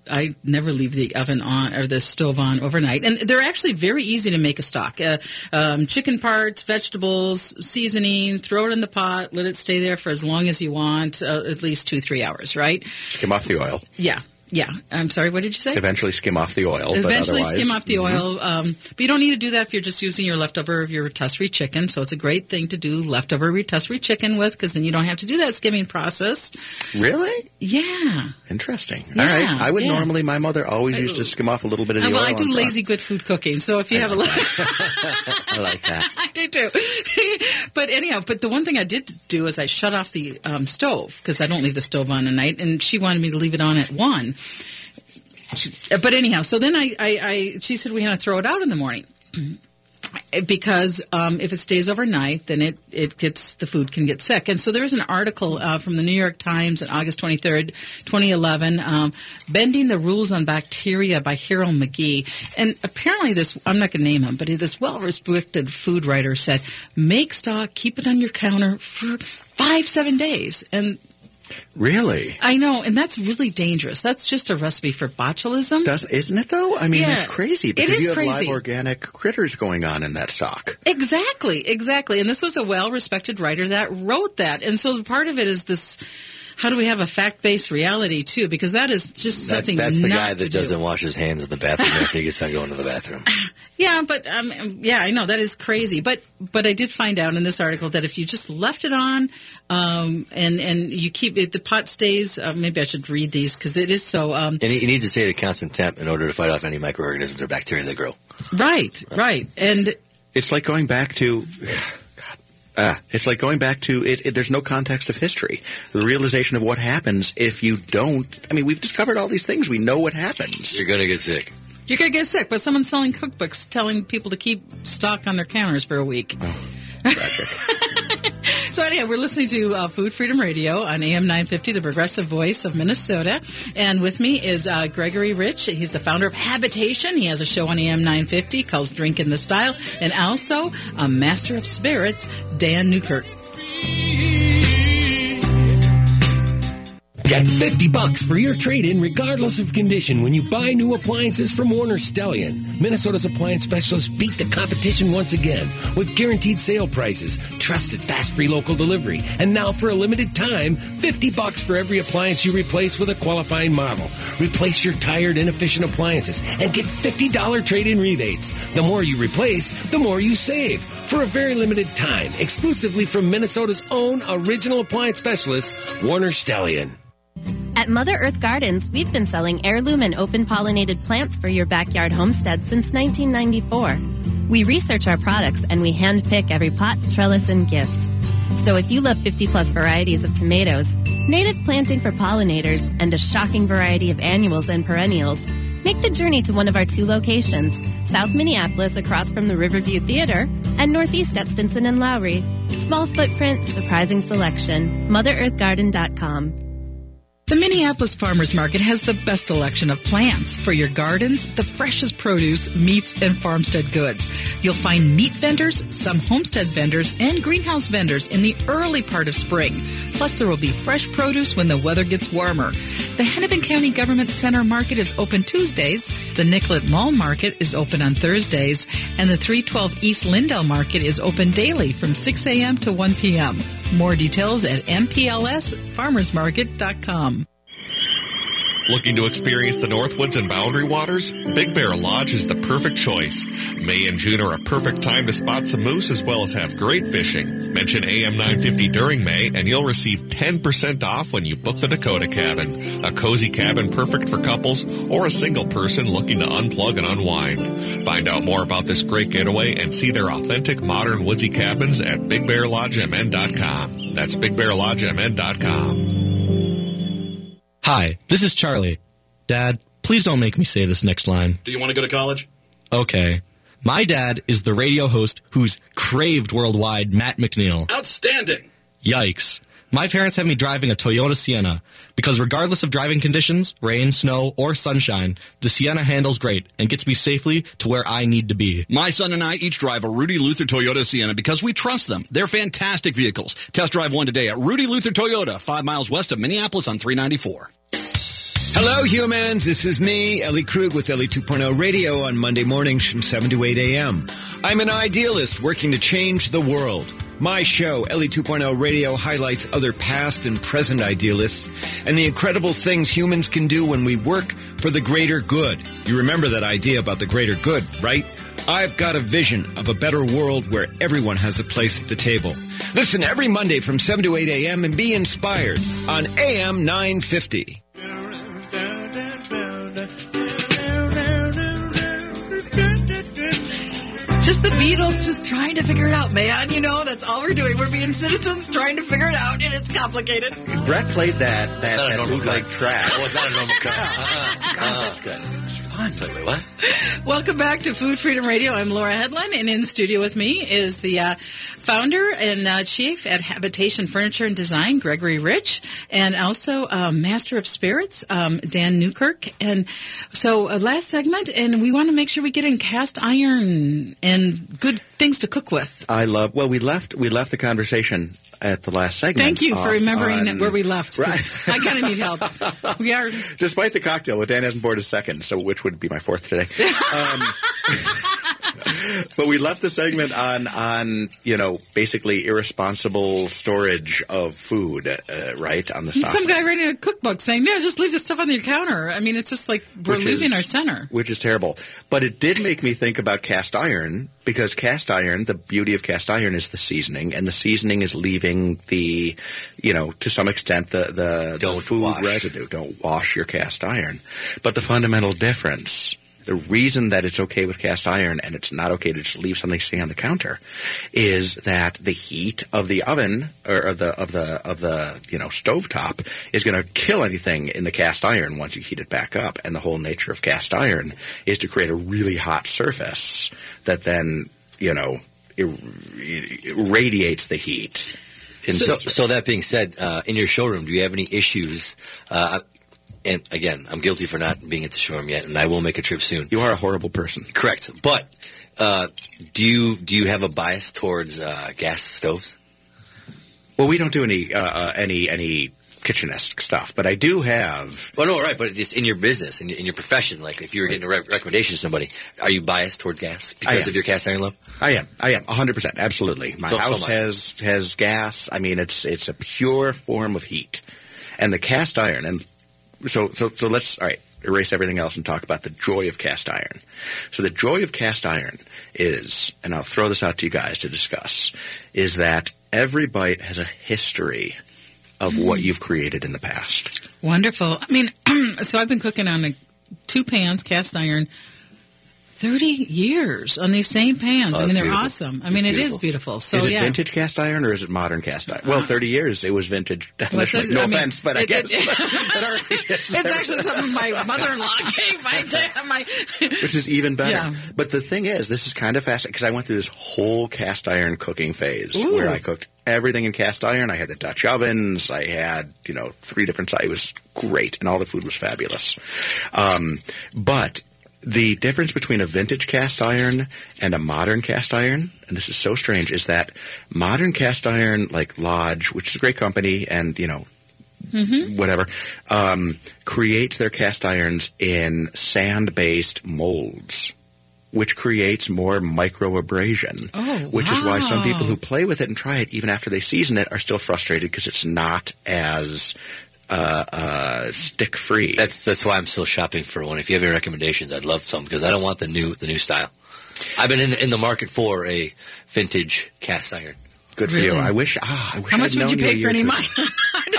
I never leave the oven on or the stove on overnight, and they're actually very easy to make a stock. Uh, um, chicken parts, vegetables, seasoning, throw it in the pot, let it stay there for as long as you want, uh, at least two three hours, right? Skim off the oil. Yeah, yeah. I'm sorry, what did you say? Eventually skim off the oil. but Eventually, otherwise- skim off the Mhm. oil. Um, but you don't need to do that if you're just using your leftover of your rotisserie chicken. So it's a great thing to do leftover rotisserie chicken with because then you don't have to do that skimming process. Really? Yeah. Interesting. Yeah, All right. I would yeah. normally, my mother always used to skim off a little bit of Uh, the well, oil. I do top. lazy good food cooking. So if you have a lot, I like that. I do too. but anyhow, but the one thing I did do is I shut off the um, stove because I don't leave the stove on at night, and she wanted me to leave it on at one. She- But anyhow, so then I, I, I she said we had to throw it out in the morning. Because um, if it stays overnight, then it, it gets the food can get sick. And so there was an article uh, from the New York Times on August twenty third, twenty eleven, um, "Bending the Rules on Bacteria" by Harold McGee. And apparently, this I'm not going to name him, but this well respected food writer said, "Make stock, keep it on your counter for five seven days." And Really? I know, and that's really dangerous. That's just a recipe for botulism. Does, isn't it though? I mean, Yeah. it's crazy It because is you have crazy. live organic critters going on in that stock. Exactly, exactly. And this was a well respected writer that wrote that. And so the part of it is this how do we have a fact-based reality too? Because that is just That- something that's the not guy that doesn't wash his hands in the bathroom after he gets done going to the bathroom. Yeah, but um, yeah, I know that is crazy. But but I did find out in this article that if you just left it on, um, and and you keep it, the pot stays. Uh, maybe I should read these because it is so. Um, And he, he needs to stay at a constant temp in order to fight off any microorganisms or bacteria that grow. right, right, and It's like going back to. God, ah, it's like going back to it, it. There's no context of history. The realization of what happens if you don't. I mean, we've discovered all these things. We know what happens. You're going to get sick. you're gonna get sick. But someone's selling cookbooks telling people to keep stock on their counters for a week. Tragic. So anyhow, we're listening to uh, Food Freedom Radio on AM 950, the progressive voice of Minnesota. And with me is uh, Gregory Rich. He's the founder of Habitation. He has a show on AM 950 called Drink in the Style. And also a master of spirits, Dan Newkirk. Get 50 bucks for your trade-in regardless of condition when you buy new appliances from Warner Stellian. Minnesota's appliance specialists beat the competition once again with guaranteed sale prices, trusted fast free local delivery, and now for a limited time, 50 bucks for every appliance you replace with a qualifying model. Replace your tired, inefficient appliances and get $50 trade-in rebates. The more you replace, the more you save. For a very limited time, exclusively from Minnesota's own original appliance specialists, Warner Stellian. At Mother Earth Gardens, we've been selling heirloom and open pollinated plants for your backyard homestead since 1994. We research our products and we handpick every pot, trellis, and gift. So if you love 50 plus varieties of tomatoes, native planting for pollinators, and a shocking variety of annuals and perennials, make the journey to one of our two locations, South Minneapolis across from the Riverview Theater and Northeast at Stinson and Lowry. Small footprint, surprising selection. MotherEarthGarden.com. The Minneapolis Farmers Market has the best selection of plants for your gardens, the freshest produce, meats, and farmstead goods. You'll find meat vendors, some homestead vendors, and greenhouse vendors in the early part of spring. Plus, there will be fresh produce when the weather gets warmer. The Hennepin County Government Center Market is open Tuesdays. The Nicollet Mall Market is open on Thursdays. And the 312 East Lyndale Market is open daily from 6 a.m. to 1 p.m. More details at mplsfarmersmarket.com. Looking to experience the Northwoods and Boundary Waters? Big Bear Lodge is the perfect choice. May and June are a perfect time to spot some moose as well as have great fishing. Mention AM 950 during May and you'll receive 10% off when you book the Dakota Cabin. A cozy cabin perfect for couples or a single person looking to unplug and unwind. Find out more about this great getaway and see their authentic modern woodsy cabins at BigBearLodgeMN.com. That's BigBearLodgeMN.com. Hi, this is Charlie. Dad, please don't make me say this next line. Do you want to go to college? Okay. My dad is the radio host who's craved worldwide Matt McNeil. Outstanding. Yikes. My parents have me driving a Toyota Sienna because regardless of driving conditions, rain, snow, or sunshine, the Sienna handles great and gets me safely to where I need to be. My son and I each drive a Rudy Luther Toyota Sienna because we trust them. They're fantastic vehicles. Test drive one today at Rudy Luther Toyota, five miles west of Minneapolis on 394. Hello, humans. This is me, Ellie Krug with Ellie 2.0 Radio on Monday mornings from 7 to 8 a.m. I'm an idealist working to change the world. My show, Ellie 2.0 Radio, highlights other past and present idealists and the incredible things humans can do when we work for the greater good. You remember that idea about the greater good, right? I've got a vision of a better world where everyone has a place at the table. Listen every Monday from 7 to 8 a.m. and be inspired on AM 950. Just the Beatles just trying to figure it out, man. You know, that's all we're doing. We're being citizens trying to figure it out, and it's complicated. Brett played that that, that bootleg track. Oh, that was not a normal cut. Uh-uh. God, that's uh-huh. good. It's fun. Wait, wait, what? Welcome back to Food Freedom Radio. I'm Laura Headland, and in studio with me is the uh, founder and uh, chief at Habitation Furniture and Design, Gregory Rich, and also um, Master of Spirits, um, Dan Newkirk. And so, uh, last segment, and we want to make sure we get in cast iron and good things to cook with. I love. Well, we left we left the conversation at the last segment. Thank you for remembering on- where we left. Right. I kind of need help. We are. Despite the cocktail, well, Dan hasn't poured a second, so which would be my fourth today. Um, but we left the segment on on you know basically irresponsible storage of food, uh, right on the stock. Some guy writing a cookbook saying, "No, just leave this stuff on your counter." I mean, it's just like we're Which losing is- our center. which is terrible. But it did make me think about cast iron because cast iron, the beauty of cast iron is the seasoning, and the seasoning is leaving the, you know, to some extent the the, the food residue. Don't wash your cast iron. But the fundamental difference. The reason that it's okay with cast iron and it's not okay to just leave something sitting on the counter is that the heat of the oven or of the of the of the you know stovetop is going to kill anything in the cast iron once you heat it back up. And the whole nature of cast iron is to create a really hot surface that then you know ir- radiates the heat. So, so that being said, uh, in your showroom, do you have any issues? Uh, and again, I'm guilty for not being at the showroom yet, and I will make a trip soon. You are a horrible person. Correct, but uh, do you do you have a bias towards uh, gas stoves? Well, we don't do any uh, uh, any any kitchen-esque stuff, but I do have. Well, no, right, but just in your business, in, in your profession, like if you were getting a re- recommendation to somebody, are you biased toward gas because of your cast iron love? I am. I am. hundred percent. Absolutely. My So- so house am I. has has gas. I mean, it's it's a pure form of heat, and the cast iron. And so so so let's all right erase everything else and talk about the joy of cast iron. So the joy of cast iron is, and I'll throw this out to you guys to discuss, is that every bite has a history of what you've created in the past. Wonderful. I mean, so I've been cooking on a, two pans, cast iron, 30 years on these same pans. Oh, I mean, they're beautiful. awesome. I It's mean, it beautiful. is beautiful. So, is it yeah. vintage cast iron or is it modern cast iron? Well, 30 years it was vintage. Was it? no I mean, offense, but I it- guess. it- it's actually something my mother-in-law gave my dad. My, which is even better. Yeah. But the thing is, this is kind of fascinating because I went through this whole cast iron cooking phase Ooh. where I cooked everything in cast iron. I had the Dutch ovens. I had you know three different. It was great, and all the food was fabulous. Um, but the difference between a vintage cast iron and a modern cast iron, and this is so strange, is that modern cast iron, like Lodge, which is a great company, and you know Mm-hmm. whatever, um, create their cast irons in sand-based molds, which creates more microabrasion. Oh, which is why some people who play with it and try it, even after they season it, are still frustrated because it's not as uh, uh, stick-free. That's that's why I'm still shopping for one. If you have any recommendations, I'd love some because I don't want the new the new style. I've been in in the market for a vintage cast iron. Good for you. I wish. Ah, I wish How much I'd would you pay a for any or mine?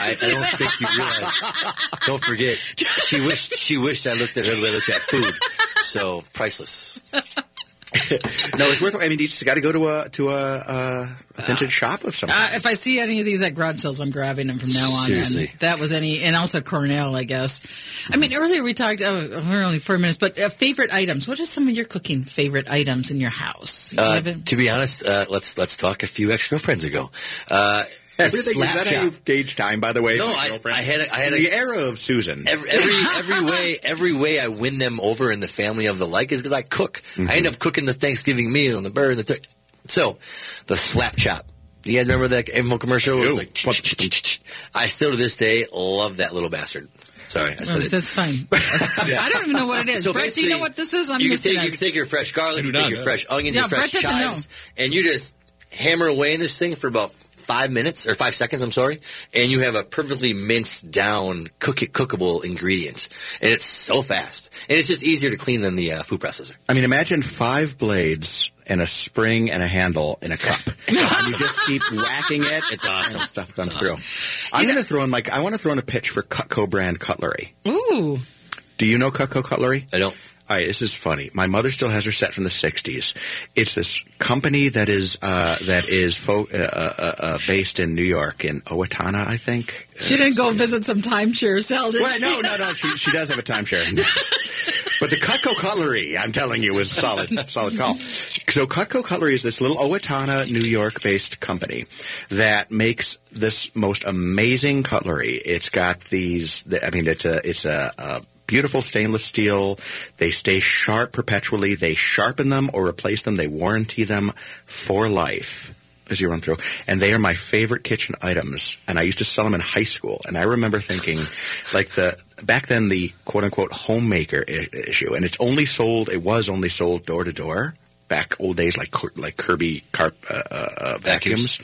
I, I don't think you realize. Don't forget, she wished she wished I looked at her the way I looked at food. So priceless. no, it's worth. I mean, you just got to go to a to a, uh, a vintage shop of some Uh, if I see any of these at garage sales, I'm grabbing them from now on. Seriously. And that with any, and also Cornell, I guess. I mean, earlier we talked, oh, we're only four minutes, but uh, favorite items. What are some of your cooking favorite items in your house? You Uh, to be honest, uh, let's let's talk a few ex girlfriends ago. The Everything, is slap that shop. how you gauge time, by the way? No, I, girlfriend? I had a, I had a, the era of Susan. Every, every every way every way I win them over in the family of the like is because I cook. Mm-hmm. I end up cooking the Thanksgiving meal and the bird and the tur- so the slap chop. You guys remember that Avon commercial? It was like, I still to this day love that little bastard. Sorry, I said it. that's fine. Yeah. I don't even know what it is. So Brett, do you know what this is? I'm you can take you can take your fresh garlic, you do take your fresh onions, Yeah, your fresh Brett doesn't chives, and you just hammer away in this thing for about five minutes or five seconds. I'm sorry, and you have a perfectly minced down cook cookable ingredient. and it's so fast, and it's just easier to clean than the uh, food processor. I mean, imagine five blades and a spring and a handle in a cup. and you just keep whacking it. It's awesome. Stuff comes through. I'm going to throw in like I want to throw in a pitch for Cutco brand cutlery. Ooh. Do you know Cutco cutlery? I don't. All right, this is funny. My mother still has her set from the '60s. It's this company that is uh, that is fo- uh, uh, uh, based in New York in Owatonna, I think. She didn't go visit some timeshare cell, did Well, she? no, no, no. She, she does have a timeshare. but the Cutco Cutlery, I'm telling you, is solid, solid call. So Cutco Cutlery is this little Owatonna, New York-based company that makes this most amazing cutlery. It's got these. I mean, it's a it's a. a Beautiful stainless steel. They stay sharp perpetually. They sharpen them or replace them. They warranty them for life as you run through. And they are my favorite kitchen items. And I used to sell them in high school. And I remember thinking, like the back then the quote unquote homemaker I- issue, and it's only sold. It was only sold door to door back old days like like Kirby carp uh, uh, uh, vacuums,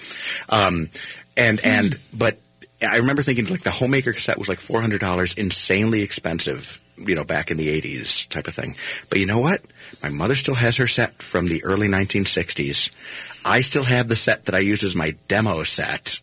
um, and and but I remember thinking like the homemaker cassette was like four hundred dollars, insanely expensive, you know, back in the eighties type of thing. But you know what? My mother still has her set from the early nineteen sixties. I still have the set that I used as my demo set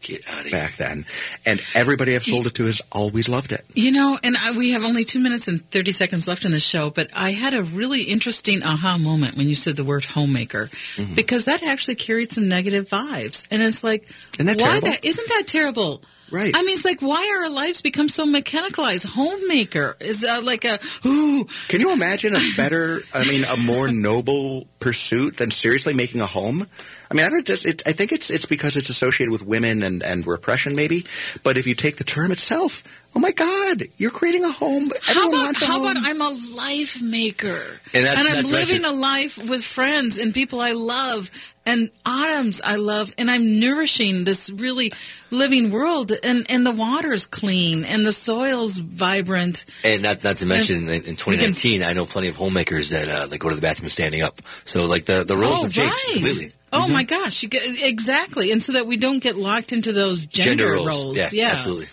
back then, and everybody I've sold it to has always loved it. You know, and I, we have only two minutes and 30 seconds left in the show, but I had a really interesting aha moment when you said the word homemaker, Mm-hmm. because that actually carried some negative vibes. And it's like, Isn't that why terrible? that? Isn't that terrible? Right. I mean, it's like, why are our lives become so mechanicalized? Homemaker is uh, like a, ooh. Can you imagine a better, I mean, a more noble pursuit than seriously making a home? I mean, I don't just. It, I think it's it's because it's associated with women and and repression, maybe. But if you take the term itself, oh my God, you're creating a home. How Everyone about, wants a how home. about I'm a life maker And that- I'm that's living a life with friends and people I love and autumns I love and I'm nourishing this really living world and and the water's clean and the soil's vibrant. And not not to mention, in, in we 2019, I know plenty of homemakers that uh, that go to the bathroom standing up. So like the the roles oh, have changed right. completely. Oh my gosh, you get, exactly. And so that we don't get locked into those gender, Gender roles. Yeah, yeah. absolutely.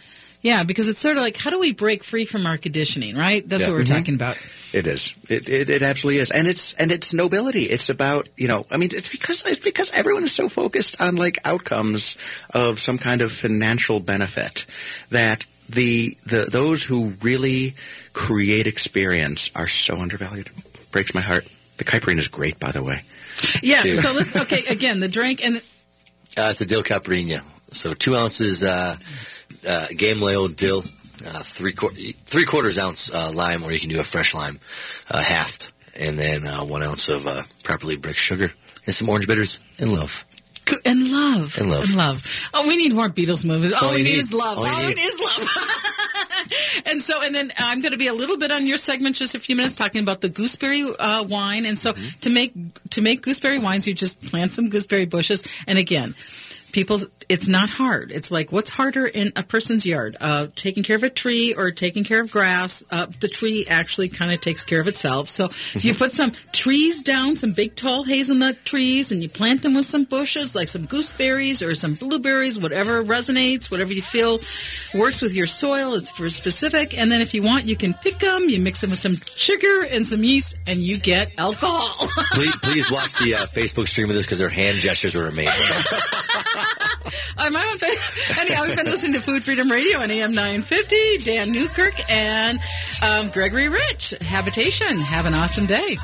Yeah, because it's sort of like how do we break free from our conditioning, right? That's Yeah. what we're Mhm. talking about. It is. It, it it absolutely is, and it's and it's nobility. It's about you know. I mean, it's because it's because everyone is so focused on like outcomes of some kind of financial benefit that the the those who really create experience are so undervalued. Breaks my heart. The caipirinha is great, by the way. Yeah. Dude. So let's okay again the drink and Uh, it's a dill caipirinha. So two ounces uh, uh, Gamle Ode dill, uh, three three quarters ounce uh, lime, or you can do a fresh lime, uh, halved, and then uh, one ounce of uh, properly bricked sugar and some orange bitters and love. and love And love. and love. Oh, we need more Beatles movies. All, all we need, need. is love. All All, we need. need is love. and so, and then I'm going to be a little bit on your segment, just a few minutes, talking about the gooseberry uh, wine. And so, Mm-hmm. to make to make gooseberry wines, you just plant some gooseberry bushes. And again. People, it's not hard. It's like what's harder in a person's yard? Uh, taking care of a tree or taking care of grass. Uh, the tree actually kind of takes care of itself. So if you put some trees down, some big tall hazelnut trees, and you plant them with some bushes like some gooseberries or some blueberries, whatever resonates, whatever you feel works with your soil. It's for specific. And then if you want, you can pick them. You mix them with some sugar and some yeast, and you get alcohol. please, please watch the uh, Facebook stream of this because their hand gestures were amazing. I'm on fa- Anyhow, we've been listening to Food Freedom Radio on AM 950. Dan Newkirk and um, Gregory Rich. Habitation. Have an awesome day.